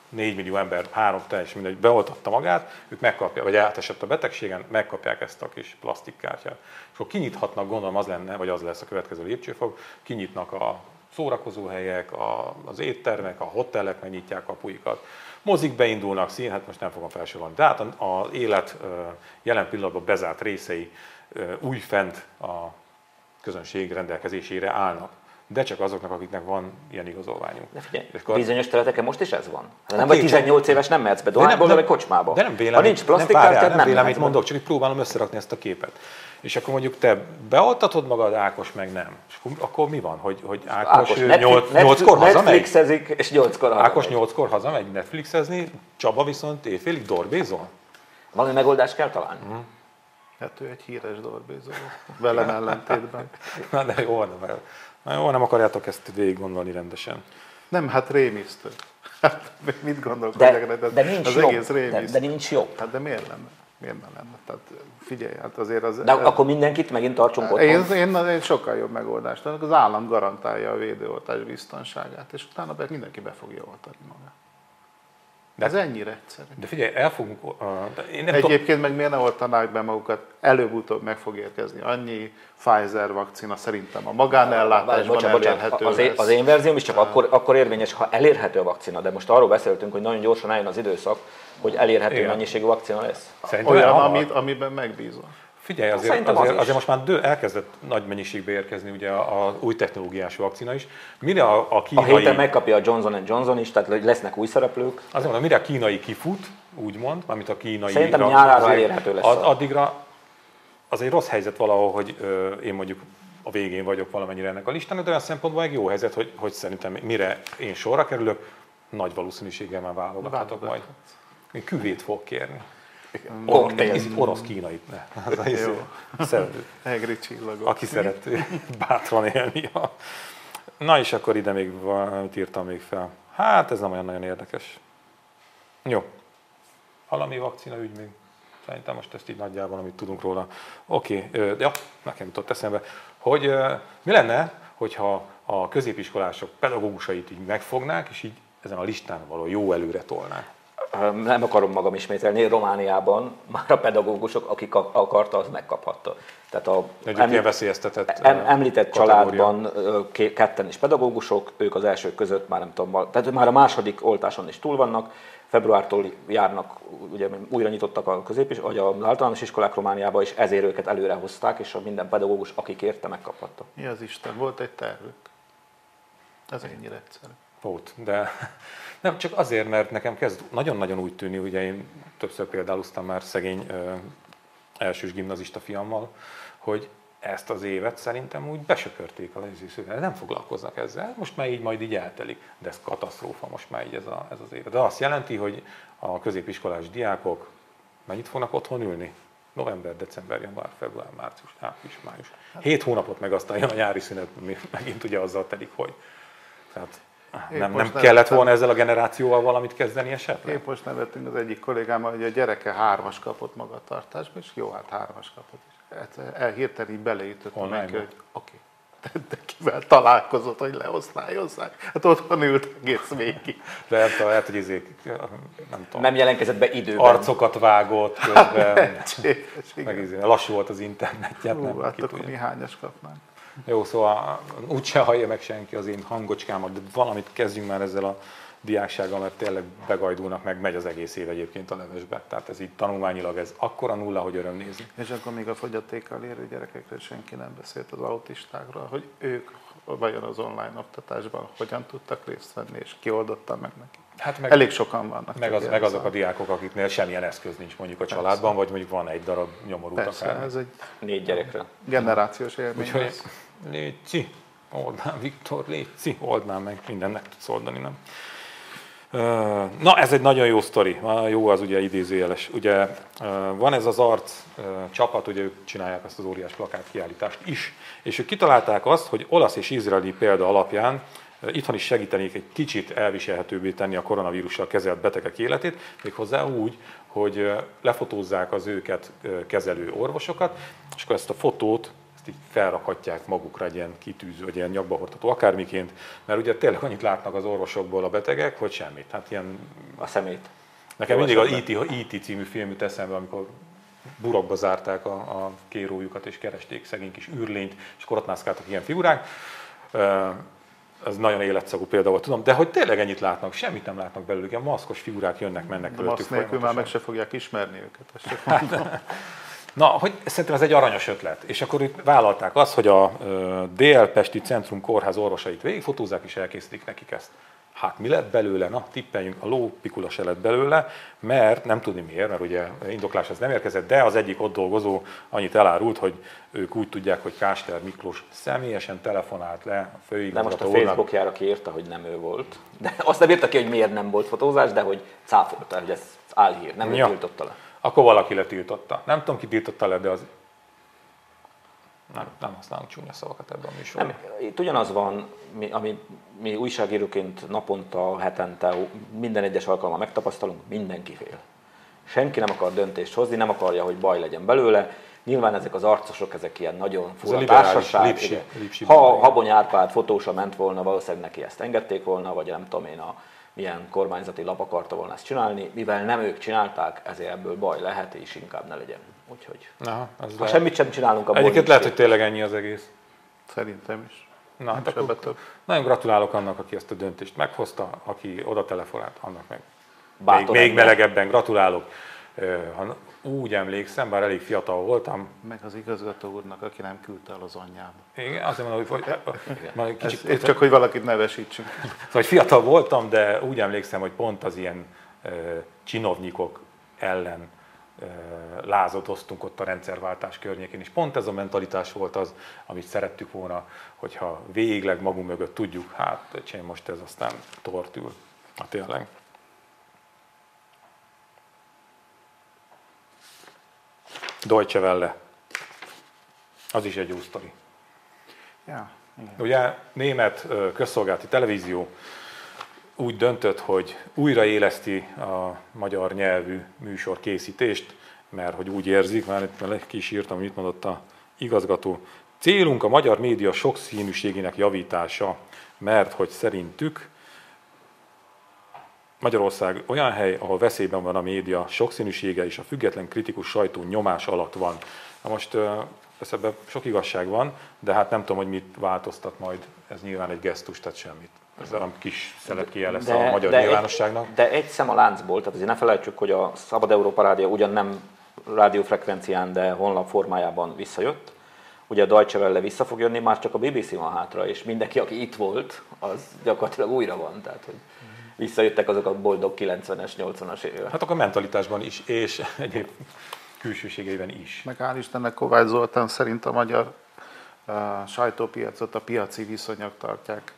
4 millió ember, három teljesen mindegy, beoltatta magát, ők megkapják, vagy átesett a betegségen, megkapják ezt a kis plastikkártyát. És akkor kinyithatnak, gondolom az lenne, vagy az lesz a következő lépcsőfok, kinyitnak a szórakozóhelyek, a, az éttermek, a hotelek megnyitják kapuikat, mozik beindulnak, szín, hát most nem fogom felsorolni. Tehát az élet jelen pillanatban bezárt részei újfent a közönség rendelkezésére állnak. De csak azoknak, akiknek van ilyen igazolványunk. De figyelj, És akkor- bizonyos területeken most is ez van. Ha nem Hát vagy két- 18 éves, nem mehetsz be dohányból, vagy kocsmába. De nem vélem, ha nincs nem, plastikkártyád, nem, nem vélem, mehetsz amit mondok, csak így próbálom összerakni ezt a képet. És akkor mondjuk te beoltatod magad, Ákos meg nem. És akkor, akkor mi van, hogy, hogy Ákos, Ákos Netflix- nyolc, Netflix- nyolckor hazamegy? Netflixezik, és 8-kor hazamegy. Ákos nyolckor hazamegy Netflixezni, Csaba viszont éjfélig dorbézol? Valami megoldást kell találni. Mhm. Hát ő egy híres dorbézó. Velem ellentétben. [LAUGHS] Na de jó, nem, na jó, nem akarjátok ezt végig gondolni rendesen. Nem, hát rémisztő. Hát mit gondolkodjak? De, de, de nincs az jobb. egész De, rémisztő. de nincs jobb. Hát de miért lenne? Miért ne lenne? Tehát figyelj, hát azért az... De akkor mindenkit megint tartsunk otthon. én, én, én sokkal jobb megoldást. Az állam garantálja a védőoltás biztonságát, és utána mindenki be fogja oltani magát. De- Ez ennyire egyszerű. De figyelj, el fogunk... Uh, én nem tudom, Egyébként meg miért ne oltanák be magukat? Előbb-utóbb meg fog érkezni annyi Pfizer vakcina szerintem a magánellátásban bocsánat, elérhető az, én, lesz. az én verzióm is csak akkor, akkor érvényes, ha elérhető a vakcina, de most arról beszéltünk, hogy nagyon gyorsan eljön az időszak, hogy elérhető Igen. mennyiségű vakcina lesz. szerintem Olyan, amit, amiben megbízol. Figyelj, azért, Szerintem az azért, is. azért most már dő, elkezdett nagy mennyiségbe érkezni ugye a, a új technológiás vakcina is. Mire a, a A kínai, héten megkapja a Johnson Johnson is, tehát lesznek új szereplők. azért mondom, mire a kínai kifut, úgymond, mármint a kínai... Szerintem ra- nyárára elérhető lesz Ad, a- addigra az egy rossz helyzet valahol, hogy ö, én mondjuk a végén vagyok valamennyire ennek a listának, de olyan szempontból egy jó helyzet, hogy, hogy szerintem mire én sorra kerülök, nagy valószínűséggel már válogathatok majd. Én küvét fog kérni. Koktél. Egy orosz kínait, ne. Az a Jó. Szerető. Egri csillagok. Aki szeret [LAUGHS] bátran élni. A... Na és akkor ide még valamit írtam még fel. Hát ez nem olyan nagyon érdekes. Jó. Valami vakcina ügy még. Szerintem most ezt így nagyjából, amit tudunk róla. Oké, okay. ja, nekem jutott eszembe, hogy mi lenne, hogyha a középiskolások pedagógusait így megfognák, és így ezen a listán való jó előre tolnák. Nem akarom magam ismételni, Romániában már a pedagógusok, akik akarta, az megkaphatta. Tehát a Egy eml- ilyen veszélyeztetett em, említett kategória. családban ketten is pedagógusok, ők az elsők között már nem tudom, tehát már a második oltáson is túl vannak, februártól járnak, ugye újra nyitottak a középis, vagy az általános iskolák Romániába, és ezért őket előre hozták, és a minden pedagógus, aki kérte, megkaphatta. Mi az Isten? Volt egy tervük. Ez ennyire egyszerű. Volt, de [LAUGHS] nem csak azért, mert nekem kezd nagyon-nagyon úgy tűni, ugye én többször példáloztam már szegény ö, elsős gimnazista fiammal, hogy ezt az évet szerintem úgy besöpörték a lezőszővel, nem foglalkoznak ezzel, most már így majd így eltelik, de ez katasztrófa most már így ez, a, ez az év. De azt jelenti, hogy a középiskolás diákok mennyit fognak otthon ülni? November, december, január, február, március, április, május. Hét hónapot meg aztán jön a nyári szünet, ami megint ugye azzal telik, hogy Tehát Én nem, nem kellett volna ezzel a generációval valamit kezdeni esetleg? Épp most nevettünk az egyik kollégámmal, hogy a gyereke hármas kapott magatartásban, és jó, hát hármas kapott. És hát el hirtelen így beleütöttem neki, hogy oké, okay. de kivel találkozott, hogy leosztályozzák? Hát otthon ült egész végig. Lehet, lehet, hogy izé, nem tudom, Nem jelentkezett be időben. arcokat vágott közben, [LAUGHS] Lehetséges, meg izé, lassú volt az internetje, Hú, nem hát akkor mi hányas kapnánk? Jó, szóval úgyse hallja meg senki az én hangocskámat, de valamit kezdjünk már ezzel a diáksággal, mert tényleg begajdulnak, meg megy az egész év egyébként a levesbe. Tehát ez így tanulmányilag ez akkora nulla, hogy öröm nézni. És akkor még a fogyatékkal érő gyerekekről senki nem beszélt az autistákról, hogy ők vajon az online oktatásban hogyan tudtak részt venni, és ki oldotta meg neki. Hát meg, Elég sokan vannak. meg, az, meg azok a diákok, akiknél semmilyen eszköz nincs mondjuk a családban, vagy mondjuk van egy darab nyomorult Persze, akár. ez egy Négy gyerekre. generációs élmény. Úgyhogy légy oldnám, Viktor, légy oldnám meg, mindennek tudsz oldani, nem? Na, ez egy nagyon jó sztori. Jó az ugye idézőjeles. Ugye van ez az arc ö, csapat, ugye ők csinálják azt az óriás plakát kiállítást is, és ők kitalálták azt, hogy olasz és izraeli példa alapján itthon is segítenék egy kicsit elviselhetőbbé tenni a koronavírussal kezelt betegek életét, méghozzá úgy, hogy lefotózzák az őket kezelő orvosokat, és akkor ezt a fotót ezt így felrakhatják magukra egy ilyen kitűző, vagy ilyen nyakba hordható akármiként, mert ugye tényleg annyit látnak az orvosokból a betegek, hogy semmit. Hát ilyen, A szemét. nekem mindig az. E.T. E.T. című film jut eszembe, amikor burokba zárták a, a kérójukat, és keresték szegény kis űrlényt, és akkor ott ilyen figurák. Ez nagyon életszagú példa volt, tudom, de hogy tényleg ennyit látnak, semmit nem látnak belőlük, ilyen maszkos figurák jönnek, mennek De azt nélkül már meg se fogják ismerni őket. Ezt csak [LAUGHS] mondom. Na, hogy szerintem ez egy aranyos ötlet, és akkor ők vállalták azt, hogy a ö, Dél-Pesti Centrum Kórház orvosait végigfotózzák, és elkészítik nekik ezt. Hát mi lett belőle? Na, tippeljünk, a ló pikula se lett belőle, mert nem tudni miért, mert ugye indoklás ez nem érkezett, de az egyik ott dolgozó annyit elárult, hogy ők úgy tudják, hogy Kásler Miklós személyesen telefonált le a De most a. Facebookjára kiírta, hogy nem ő volt. De azt nem írta ki, hogy miért nem volt fotózás, de hogy cáfolta, hogy ez álhír, nem Ja. ő tiltotta le. Akkor valaki letiltotta. Nem tudom, ki tiltotta le, de az... Nem, nem használunk csúnya szavakat ebben a műsorban. Nem, itt ugyanaz van, mi, ami mi újságíróként naponta, hetente, minden egyes alkalommal megtapasztalunk, mindenki fél. Senki nem akar döntést hozni, nem akarja, hogy baj legyen belőle. Nyilván ezek az arcosok, ezek ilyen nagyon fura társaság. lipsi- lipsi ha. Habony Árpád fotósa ment volna, valószínűleg neki ezt engedték volna, vagy nem tudom én, a, milyen kormányzati lap akarta volna ezt csinálni. Mivel nem ők csinálták, ezért ebből baj lehet, és inkább ne legyen. Úgyhogy Aha, ez ha lehet. semmit sem csinálunk, abból Egyébként lehet, hogy tényleg ennyi az egész. Szerintem is. Na, hát akkor több. nagyon gratulálok annak, aki ezt a döntést meghozta, aki oda telefonált, annak meg még, Bátor még ember. melegebben gratulálok. Ha úgy emlékszem, bár elég fiatal voltam, Meg az igazgató úrnak, aki nem küldte el az anyjába. igen, azért mondom, hogy, hogy majd Ez, kicsit, itt csak, hogy valakit nevesítsünk. Szóval, hogy fiatal voltam, de úgy emlékszem, hogy pont az ilyen csinovnyikok ellen lázadoztunk ott a rendszerváltás környékén, és pont ez a mentalitás volt az, amit szerettük volna, hogyha végleg magunk mögött tudjuk, hát öcsém, most ez aztán tortül. Hát tényleg. Deutsche Welle. Az is egy jó sztori. Ja, igen. Ugye német közszolgálati televízió úgy döntött, hogy újraéleszti a magyar nyelvű műsor készítést, mert hogy úgy érzik, már itt ki is írtam, mit mondott a igazgató. Célunk a magyar média sokszínűségének javítása, mert hogy szerintük Magyarország olyan hely, ahol veszélyben van a média sokszínűsége és a független kritikus sajtó nyomás alatt van. Na most persze ebben sok igazság van, de hát nem tudom, hogy mit változtat majd, ez nyilván egy gesztus, tehát semmit. Ez a kis szelepkéje lesz a magyar nyilvánosságnak. Egy, de egy szem a láncból, tehát azért ne felejtsük, hogy a Szabad Európa Rádió ugyan nem rádiófrekvencián, de honlap formájában visszajött. Ugye a Deutsche Welle vissza fog jönni, már csak a BBC van hátra, és mindenki, aki itt volt, az gyakorlatilag újra van. Tehát, hogy visszajöttek azok a boldog 90-es, 80-as évek. Hát akkor mentalitásban is, és egyéb külsőségeiben is. Meg hál' Istennek Kovács Zoltán szerint a magyar uh, sajtópiacot a piaci viszonyok tartják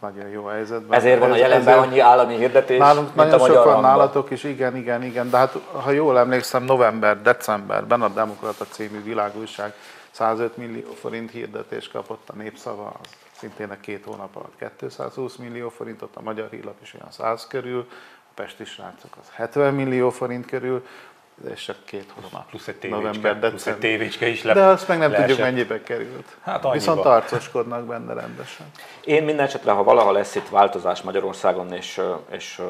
nagyon jó helyzetben. Ezért van a jelenben ezért- annyi állami hirdetés, Nálunk mint nagyon a magyar sok van hangban. nálatok is, igen, igen, igen, de hát ha jól emlékszem, november, decemberben a Demokrata című világújság 105 millió forint hirdetést kapott a népszava, az szintén a két hónap alatt 220 millió forintot, a Magyar Hírlap is olyan 100 körül, a Pesti srácok az 70 millió forint körül, és csak két hónap. Plusz egy tévécske, november, plusz egy tévécske is le, De azt meg nem leesett. tudjuk, mennyibe került. Hát Viszont arcoskodnak benne rendesen. Én minden esetre, ha valaha lesz itt változás Magyarországon, és, és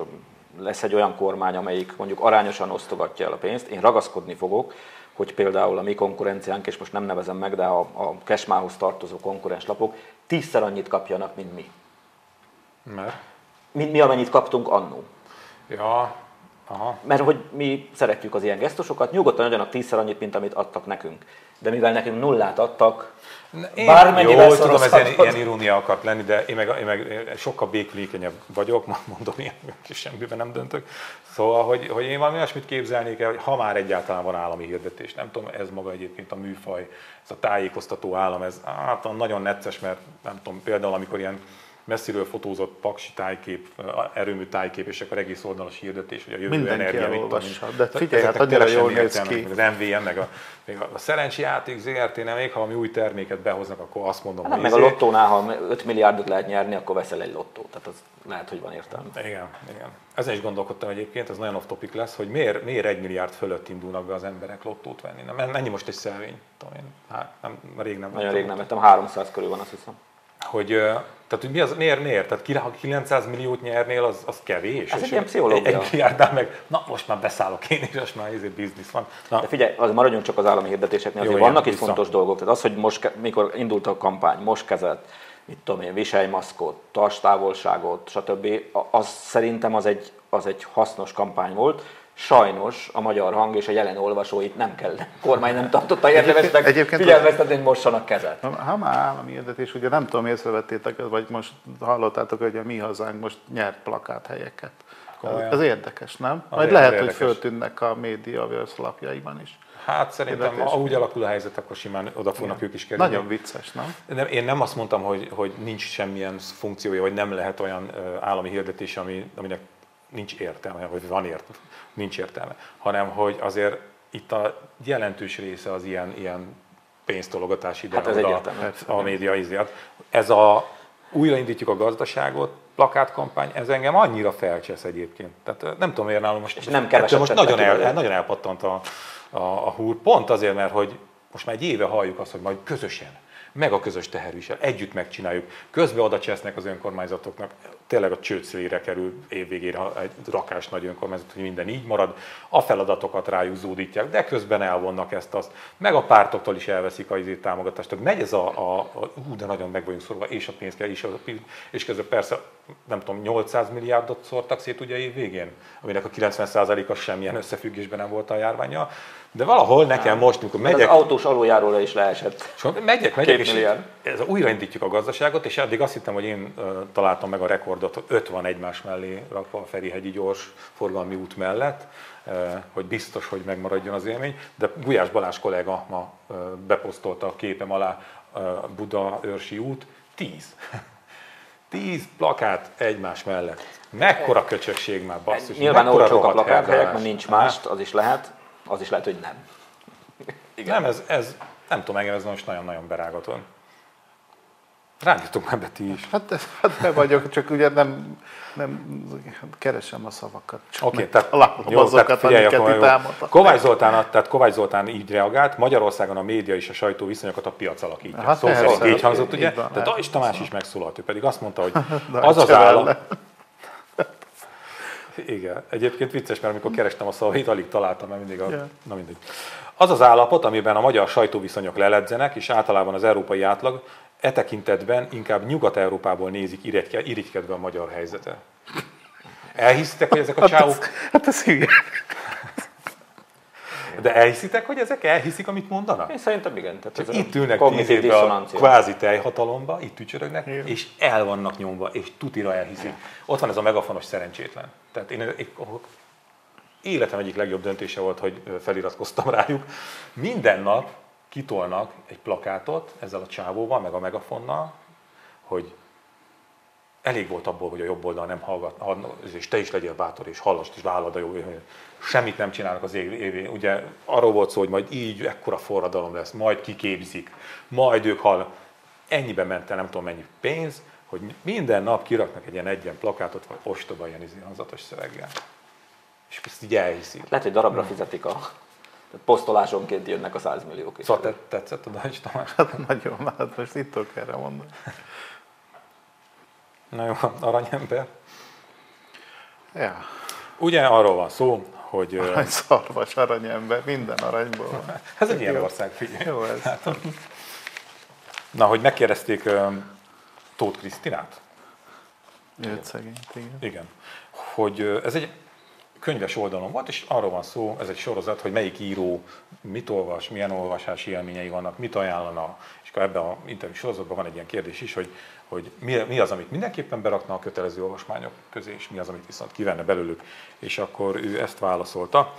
lesz egy olyan kormány, amelyik mondjuk arányosan osztogatja el a pénzt, én ragaszkodni fogok, hogy például a mi konkurenciánk, és most nem nevezem meg, de a, a Kesmához tartozó konkurens lapok tízszer annyit kapjanak, mint mi. Mert? Mint mi, amennyit kaptunk annó. Ja, Aha. Mert hogy mi szeretjük az ilyen gesztusokat, nyugodtan adjanak tízszer annyit, mint amit adtak nekünk. De mivel nekünk nullát adtak, én, bármennyivel jó, tudom, ez ilyen, ilyen irónia akart lenni, de én meg, én meg sokkal békülékenyebb vagyok, mondom, ilyen, [LAUGHS] semmiben nem döntök. Szóval, hogy, hogy én valami olyasmit képzelnék el, hogy ha már egyáltalán van állami hirdetés, nem tudom, ez maga egyébként a műfaj, ez a tájékoztató állam, ez hát nagyon necces, mert nem tudom, például amikor ilyen messziről fotózott paksi tájkép, erőmű tájkép, és akkor egész oldalas hirdetés, hogy a jövő Mindenki energia elolvassa, de figyelj, hát annyira jól néz ki. Az MVM, meg a, még a Szerencsi Játék ZRT, nem még ha valami új terméket behoznak, akkor azt mondom, hát, hogy meg a izé- lottónál, ha 5 milliárdot lehet nyerni, akkor veszel egy lottót, tehát az lehet, hogy van értelme. Igen, igen. Ezen is gondolkodtam egyébként, ez nagyon off topic lesz, hogy miért, miért egy milliárd fölött indulnak be az emberek lottót venni. Nem, ennyi most egy szelvény, tudom én. Hát, nem, rég nem Nagyon rég nem vettem, 300 körül van azt hiszem hogy, tehát, hogy mi az, miért, miért? Tehát 900 milliót nyernél, az, az kevés. Ez egy ilyen pszichológia. Egy, egy meg, na most már beszállok én, és most már ezért biznisz van. Na. De figyelj, az maradjunk csak az állami hirdetéseknél, azért Jó, vannak itt fontos dolgok. Tehát az, hogy most, mikor indult a kampány, most kezdett, mit tudom én, viselj maszkot, tarts távolságot, stb. Az szerintem az egy, az egy hasznos kampány volt sajnos a magyar hang és a jelen olvasóit nem kell, a kormány nem tartotta érdemesnek figyelmeztetni, hogy mossanak kezet. Ha már állami érdetés, ugye nem tudom, észrevettétek, vagy most hallottátok, hogy a mi hazánk most nyert plakát helyeket. Ez érdekes, nem? Az Majd lehet, érdekes. hogy föltűnnek a média lapjaiban is. Hát szerintem, ha úgy alakul a helyzet, akkor simán oda fognak Igen. ők is kerülni. Nagyon vicces, nem? nem? Én nem azt mondtam, hogy, hogy nincs semmilyen funkciója, vagy nem lehet olyan állami hirdetés, ami, aminek nincs értelme, vagy van értelme, nincs értelme, hanem hogy azért itt a jelentős része az ilyen, ilyen pénztologatás ide hát ez oda, a média izját. Ez a újraindítjuk a gazdaságot, plakátkampány, ez engem annyira felcsesz egyébként. Tehát nem tudom, miért nálam most, és nem most, most nagyon, el, nagyon elpattant a, a, a húr, pont azért, mert hogy most már egy éve halljuk azt, hogy majd közösen meg a közös tehervisel, együtt megcsináljuk. Közben oda csesznek az önkormányzatoknak, tényleg a csőd kerül évvégére egy rakás nagy önkormányzat, hogy minden így marad, a feladatokat rájuk zúdítják, de közben elvonnak ezt azt, meg a pártoktól is elveszik a izét támogatást. Tehát megy ez a, a, a hú, de nagyon meg vagyunk szorva, és a pénz kell, és, a, és közben persze, nem tudom, 800 milliárdot szórtak szét ugye év végén, aminek a 90%-a semmilyen összefüggésben nem volt a járványa. De valahol nekem most, amikor megyek... Az autós aluljáróra is leesett. És megyek, megyek, és ez újraindítjuk a gazdaságot, és addig azt hittem, hogy én találtam meg a rekordot, hogy 50 egymás mellé rakva a Ferihegyi gyors forgalmi út mellett, uh, hogy biztos, hogy megmaradjon az élmény. De Gulyás Balázs kollega ma uh, beposztolta a képem alá uh, Buda-Őrsi út, 10. 10 [LAUGHS] plakát egymás mellett. Mekkora köcsökség már, basszus. Nyilván olcsók a plakáthelyek, mert nincs mást, az is lehet az is lehet, hogy nem. Igen. Nem, ez, ez, nem tudom, engem ez most nagyon-nagyon berágatott. Rágítok már Beti is. Hát, hát be vagyok, csak ugye nem, nem keresem a szavakat. Oké, okay, tehát, jó, azokat, tehát figyelj, akkor, Kovács Zoltán, tehát Kovács Zoltán így reagált, Magyarországon a média és a sajtó viszonyokat a piac alakítja. Hát szó szerint így hangzott, ugye? Van, tehát hát, is Tamás is megszólalt, ő pedig azt mondta, hogy [LAUGHS] az az állam, [LAUGHS] igen, egyébként vicces, mert amikor kerestem a szavait, alig találtam, mert mindig a... Yeah. Na mindegy. Az az állapot, amiben a magyar sajtóviszonyok leledzenek, és általában az európai átlag, e tekintetben inkább Nyugat-Európából nézik irigykedve a magyar helyzete. Elhiszitek, hogy ezek a csávok... Hát ez, hát ez hülye. De elhiszitek, hogy ezek elhiszik, amit mondanak? Én szerintem igen. Tehát Csak itt ülnek tíz évben a kvázi tejhatalomba, itt tücsörögnek, igen. és el vannak nyomva, és tutira elhiszik. Igen. Ott van ez a megafonos szerencsétlen. Tehát én, én életem egyik legjobb döntése volt, hogy feliratkoztam rájuk. Minden nap kitolnak egy plakátot ezzel a csávóval, meg a megafonnal, hogy elég volt abból, hogy a jobb oldal nem hallgat, és te is legyél bátor, és hallasd, és vállad a jó Semmit nem csinálnak az év, év, Ugye arról volt szó, hogy majd így ekkora forradalom lesz, majd kiképzik, majd ők hall. ennyiben ment el nem tudom mennyi pénz, hogy minden nap kiraknak egy ilyen egyen plakátot, vagy ostoba ilyen izé szöveggel. És ezt így elhiszik. Lehet, hogy darabra fizetik a posztolásonként jönnek a 100 milliók is. Szóval tetszett a Dajcs Tamás? Hát nagyon, hát most itt tudok erre mondani. Na jó, aranyember. Ja. Ugye arról van szó, hogy... Arany szarvas, aranyember, minden aranyból. ez egy ilyen ország, figyelj. Jó ez. Hát, na, hogy megkérdezték Tóth Krisztinát? Őt szegényt, igen. Igen. Hogy ez egy könyves oldalon volt, és arról van szó, ez egy sorozat, hogy melyik író mit olvas, milyen olvasási élményei vannak, mit ajánlana, és akkor ebben a interjú sorozatban van egy ilyen kérdés is, hogy, hogy mi, mi az, amit mindenképpen berakna a kötelező olvasmányok közé, és mi az, amit viszont kivenne belőlük, és akkor ő ezt válaszolta.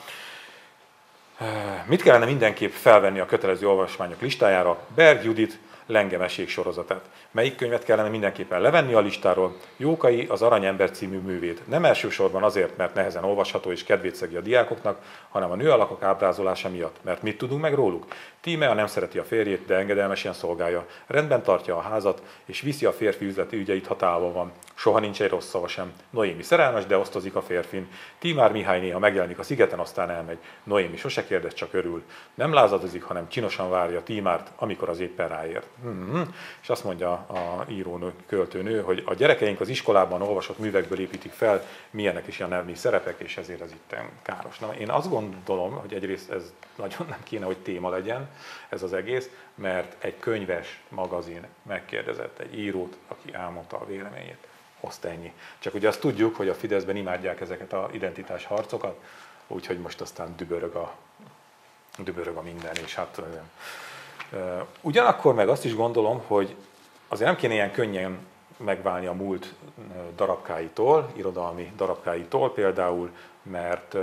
Mit kellene mindenképp felvenni a kötelező olvasmányok listájára? Berg Judit Lengemesség sorozatát. Melyik könyvet kellene mindenképpen levenni a listáról? Jókai az Aranyember című művét. Nem elsősorban azért, mert nehezen olvasható és kedvét szegi a diákoknak, hanem a nőalakok ábrázolása miatt. Mert mit tudunk meg róluk? Tímea nem szereti a férjét, de engedelmesen szolgálja. Rendben tartja a házat, és viszi a férfi üzleti ügyeit, ha távol van. Soha nincs egy rossz szava sem. Noémi szerelmes, de osztozik a férfin. Tímár Mihály néha megjelenik a szigeten, aztán elmegy. Noémi sose kérdez, csak örül. Nem lázadozik, hanem csinosan várja Tímárt, amikor az éppen ráér. Mm-hmm. És azt mondja a írónő, költőnő, hogy a gyerekeink az iskolában olvasott művekből építik fel, milyenek is a nemi szerepek, és ezért ez itt káros. Na, én azt gondolom, hogy egyrészt ez nagyon nem kéne, hogy téma legyen ez az egész, mert egy könyves magazin megkérdezett egy írót, aki elmondta a véleményét. Azt ennyi. Csak ugye azt tudjuk, hogy a Fideszben imádják ezeket a identitás harcokat, úgyhogy most aztán dübörög a, dübörög a minden, és hát Ugyanakkor meg azt is gondolom, hogy azért nem kéne ilyen könnyen megválni a múlt darabkáitól, irodalmi darabkáitól például, mert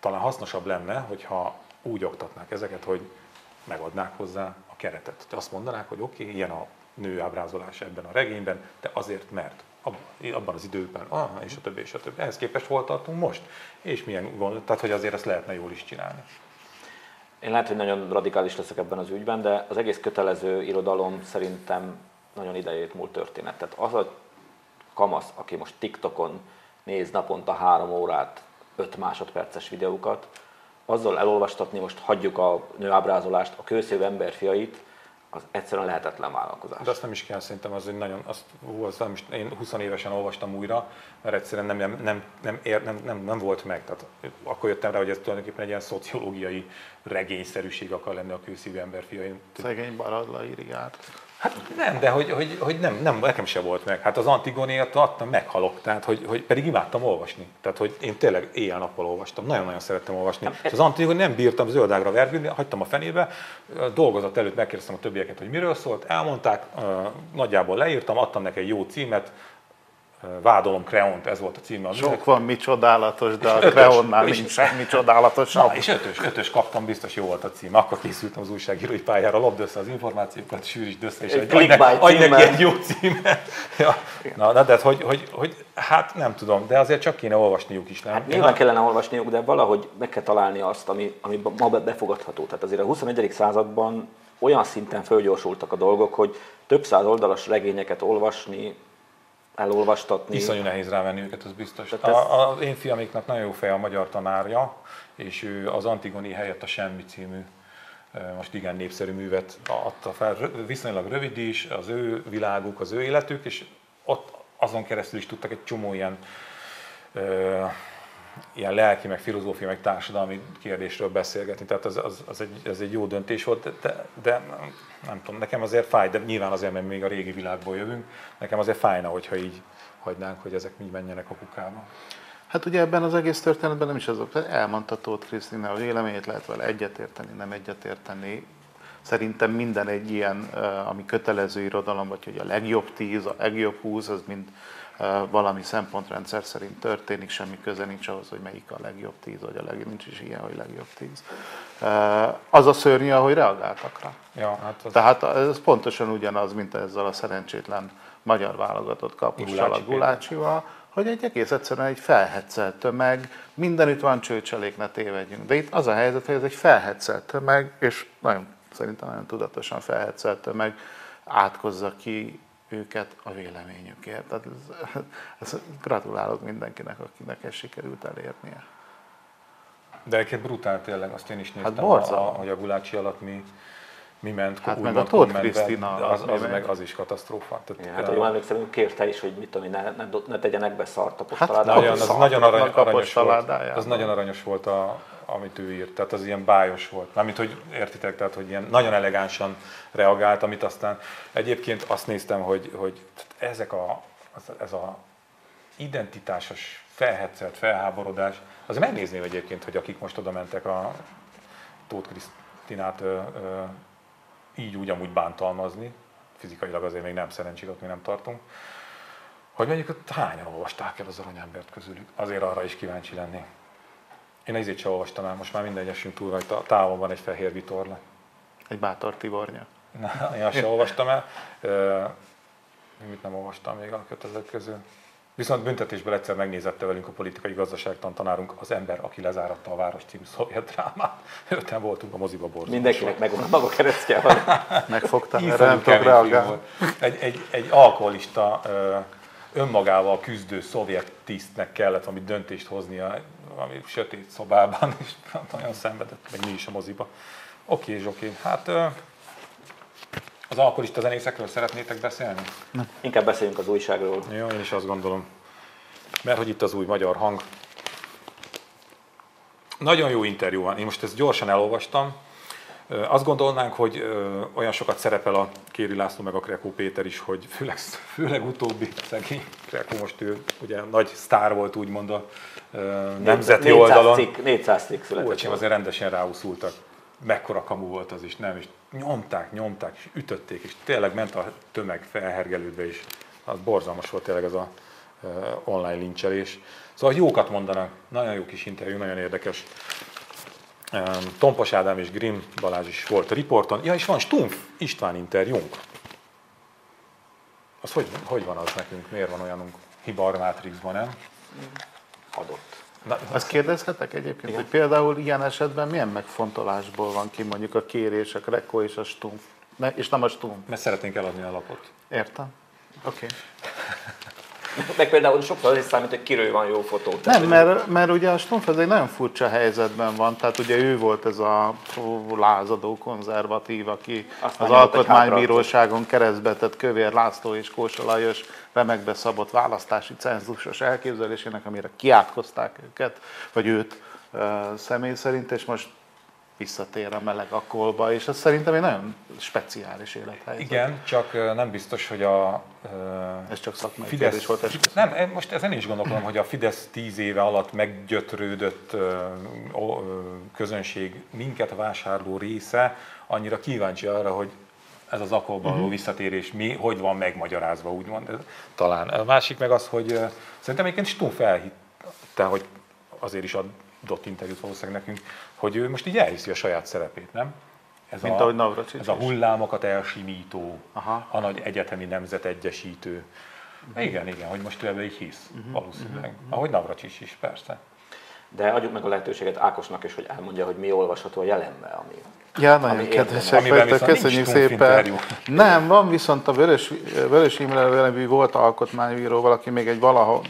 talán hasznosabb lenne, hogyha úgy oktatnák ezeket, hogy megadnák hozzá a keretet. Hogy azt mondanák, hogy oké, okay, ilyen a nő ábrázolás ebben a regényben, de azért mert abban az időben, ah, és a többi, és a többi. Ehhez képest hol tartunk most? És milyen gond, tehát hogy azért ezt lehetne jól is csinálni. Én lehet, hogy nagyon radikális leszek ebben az ügyben, de az egész kötelező irodalom szerintem nagyon idejét múlt történet. Tehát az a kamasz, aki most TikTokon néz naponta három órát, öt másodperces videókat, azzal elolvastatni, most hagyjuk a nőábrázolást, a kőszév emberfiait, az egyszerűen lehetetlen vállalkozás. De azt nem is kell, szerintem az egy nagyon, azt, hú, az nem is, én 20 évesen olvastam újra, mert egyszerűen nem, nem, nem, nem, ér, nem, nem, nem volt meg. Tehát akkor jöttem rá, hogy ez tulajdonképpen egy ilyen szociológiai regényszerűség akar lenni a kőszívű emberfiai. Szegény Baradla irigált. Hát nem, de hogy, hogy, hogy nem, nem, nekem se volt meg. Hát az Antigonéért adtam, meghalok, tehát hogy, hogy pedig imádtam olvasni. Tehát hogy én tényleg éjjel-nappal olvastam, nagyon-nagyon szerettem olvasni. Nem, és az Antigoni nem bírtam zöldágra vergődni, hagytam a fenébe, dolgozat előtt megkérdeztem a többieket, hogy miről szólt, elmondták, nagyjából leírtam, adtam neki egy jó címet, Vádolom Kreont, ez volt a címe. A Sok van mi csodálatos, de a Kreonnál nincs semmi csodálatos. Na, és ötös, ötös kaptam, biztos jó volt a cím. Akkor készültem az újságírói pályára, lopd össze az információkat, sűrítsd össze, és egy adj, neki egy jó címet. Ja. Na, na, de hát, hogy, hogy, hogy, hát nem tudom, de azért csak kéne olvasniuk is, nem? Hát nyilván kellene olvasniuk, de valahogy meg kell találni azt, ami, ami ma befogadható. Tehát azért a 21. században olyan szinten fölgyorsultak a dolgok, hogy több száz oldalas regényeket olvasni elolvastatni. Iszonyú nehéz rávenni őket, az biztos. Ez... A, az én fiamiknak nagyon jó fej a magyar tanárja, és ő az Antigoni helyett a Semmi című most igen népszerű művet adta fel, viszonylag rövid is, az ő világuk, az ő életük, és ott azon keresztül is tudtak egy csomó ilyen ilyen lelki, meg filozófia, meg társadalmi kérdésről beszélgetni, tehát az, az, az, egy, az egy jó döntés volt, de, de nem tudom, nekem azért fáj, de nyilván azért, mert még a régi világból jövünk, nekem azért fájna, hogyha így hagynánk, hogy ezek így menjenek a kukába. Hát ugye ebben az egész történetben nem is azok, elmondta Tóth Krisztina a véleményét, lehet vele egyetérteni, nem egyetérteni. Szerintem minden egy ilyen, ami kötelező irodalom, vagy hogy a legjobb tíz, a legjobb húsz, az mind valami szempontrendszer szerint történik, semmi köze nincs ahhoz, hogy melyik a legjobb tíz, vagy a legjobb, nincs is ilyen, hogy legjobb tíz. Az a szörnyű, ahogy reagáltak rá. Ja, hát az... Tehát ez pontosan ugyanaz, mint ezzel a szerencsétlen magyar válogatott kapussal, a Gulácsival, hogy egy egész egyszerűen egy felhetszelt tömeg, mindenütt van csőcselék, ne tévedjünk. De itt az a helyzet, hogy ez egy felhetszelt tömeg, és nagyon, szerintem nagyon tudatosan felhetszelt tömeg, átkozza ki őket a véleményükért. Tehát ez, ez, gratulálok mindenkinek, akinek ezt sikerült elérnie. De egyébként brutál tényleg, azt én is néztem, Hát a, a, hogy a Gulácsi alatt mi, mi ment. Hát meg a Tóth Krisztina az, az, meg az is katasztrófa. Tehát, Ja, hát, ha jól emlékszem, kérte is, hogy mit tudom én, ne, ne, ne tegyenek be szart a Hát nagyon, az nagyon arany, aranyos volt. Az nagyon aranyos volt, a, amit ő írt. Tehát az ilyen bájos volt. Mármint, hogy értitek, tehát, hogy ilyen nagyon elegánsan reagált, amit aztán egyébként azt néztem, hogy, hogy ezek a, ez a identitásos felhetszelt felháborodás, az megnézném egyébként, hogy akik most oda mentek a Tóth Krisztinát ö, ö, így úgy amúgy bántalmazni, fizikailag azért még nem szerencsét, ott még nem tartunk, hogy mondjuk ott hányan olvasták el az aranyembert közülük. Azért arra is kíváncsi lenni. Én ezért sem olvastam el, most már minden esünk túl rajta. Távol van egy fehér vitorla. Egy bátor Tibornya. Na, én azt sem olvastam el. Ö, Mit nem olvastam még a kötelezők közül. Viszont büntetésből egyszer megnézette velünk a politikai gazdaságtan tanárunk az ember, aki lezáratta a város című szovjet drámát. Öten voltunk a moziba borzasztó. Mindenkinek megvan a maga keresztje van. [LAUGHS] Megfogtam, erre nem tudok reagálni. Egy, egy, egy alkoholista, önmagával küzdő szovjet tisztnek kellett valami döntést hoznia valami sötét szobában, és nagyon szenvedett, meg mi is a moziba. Oké, és oké. Hát az alkoholista zenészekről szeretnétek beszélni? Inkább beszéljünk az újságról. Jó, én is azt gondolom. Mert hogy itt az új magyar hang. Nagyon jó interjú van. Én most ezt gyorsan elolvastam. Azt gondolnánk, hogy olyan sokat szerepel a Kéri László meg a Krekó Péter is, hogy főleg, főleg utóbbi szegény Krekó most ő ugye nagy sztár volt úgymond a nemzeti 400 oldalon. Cikk, 400 cikk született. öcsém, azért rendesen ráúszultak. Mekkora kamu volt az is, nem? És nyomták, nyomták, és ütötték, és tényleg ment a tömeg felhergelődve is. Az borzalmas volt tényleg ez a online lincselés. Szóval jókat mondanak, nagyon jó kis interjú, nagyon érdekes. Öm, Tompos Ádám és Grimm Balázs is volt a riporton. Ja, és van Stumpf István interjúnk. Az hogy, hogy van az nekünk? Miért van olyanunk? Hiba a Matrixban, nem? Adott. Na, Azt kérdezhetek egyébként, hogy például ilyen esetben milyen megfontolásból van ki mondjuk a kérés, a Greco és a Stumpf, ne, és nem a Stumpf. mert szeretnénk eladni a lapot. Értem? Oké. [LAUGHS] Meg például sokszor az is számít, hogy kiről van jó fotó. Nem, mert, mert ugye a ez egy nagyon furcsa helyzetben van, tehát ugye ő volt ez a lázadó konzervatív, aki Aztán az alkotmánybíróságon keresztbe tett Kövér László és Kósa Lajos remekbe szabott választási cenzusos elképzelésének, amire kiátkozták őket, vagy őt személy szerint, és most visszatér a meleg akkolba, és ez szerintem egy nagyon speciális élethelyzet. Igen, csak nem biztos, hogy a Ez csak szakmai Fidesz, volt. esküszöm. nem, most ezen is gondolkodom, hogy a Fidesz tíz éve alatt meggyötrődött közönség minket vásárló része annyira kíváncsi arra, hogy ez az akkolban való visszatérés mi, hogy van megmagyarázva, úgymond. Ez, talán. A másik meg az, hogy szerintem egyébként Stumpf felhitte, hogy azért is adott interjút valószínűleg nekünk, hogy ő most így elhiszi a saját szerepét, nem? Ez Mint ahogy Navracsics Ez a hullámokat elsimító, Aha. a nagy egyetemi nemzet egyesítő. Igen, igen, hogy most ő ebbe így hisz, valószínűleg. Ahogy Navracsics is, persze. De adjuk meg a lehetőséget Ákosnak is, hogy elmondja, hogy mi olvasható a jelenben, ami Ja, nagyon Ami kedvesek vagytok, köszönjük szépen. interjú. Nem, van viszont a Vörös, Vörös Imre nevű volt alkotmánybíró, valaki még egy valaha,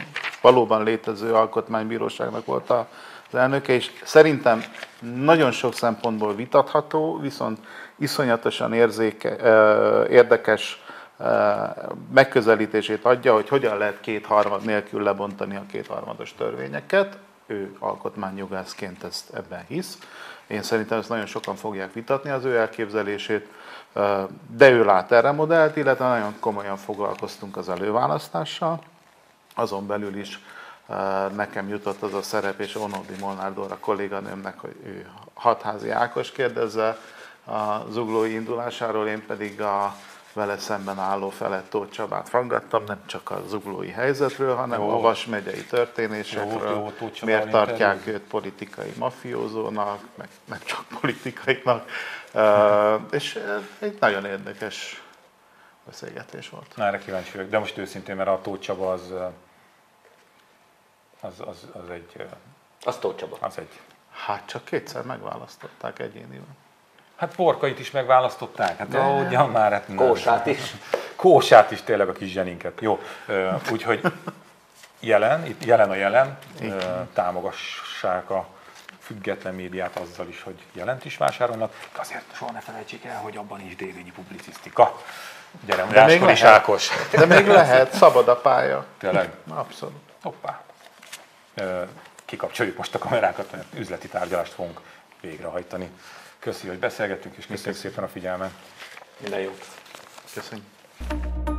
valóban létező alkotmánybíróságnak volt a- az elnöke, és szerintem nagyon sok szempontból vitatható, viszont iszonyatosan érzéke, érdekes megközelítését adja, hogy hogyan lehet kétharmad nélkül lebontani a kétharmados törvényeket. Ő alkotmányjogászként ezt ebben hisz. Én szerintem ezt nagyon sokan fogják vitatni az ő elképzelését, de ő lát erre modellt, illetve nagyon komolyan foglalkoztunk az előválasztással. Azon belül is nekem jutott az a szerep, és Onodi Molnár Dóra kolléganőmnek, hogy ő hatházi Ákos kérdezze a zuglói indulásáról, én pedig a vele szemben álló felett Tóth Csabát faggattam, nem csak a zuglói helyzetről, hanem Jó. a Vas megyei történésekről, Jó, jó, miért tartják interjú. őt politikai mafiózónak, meg nem csak politikainak, Ö, és egy nagyon érdekes beszélgetés volt. Na, erre kíváncsi vagyok. De most őszintén, mert a Tóth Csaba az, az, az, az egy, az Tóth Csaba. az egy Hát csak kétszer megválasztották egyéniben. Hát porkait is megválasztották, hát ahogyan már. Hát, Kósát is. [LAUGHS] Kósát is tényleg a kis zseninket. Jó, úgyhogy jelen, itt jelen a jelen, támogassák a független médiát azzal is, hogy jelent is vásárolnak, azért soha ne felejtsék el, hogy abban is dévényi publicisztika. Gyere, De még Jáskor is lehet. Ákos. De még lehet, szabad a pálya. Tényleg. Abszolút. Hoppá. Kikapcsoljuk most a kamerákat, mert üzleti tárgyalást fogunk végrehajtani. Köszi, hogy beszélgettünk, és köszönjük szépen a figyelmet. Minden jót. Köszönjük.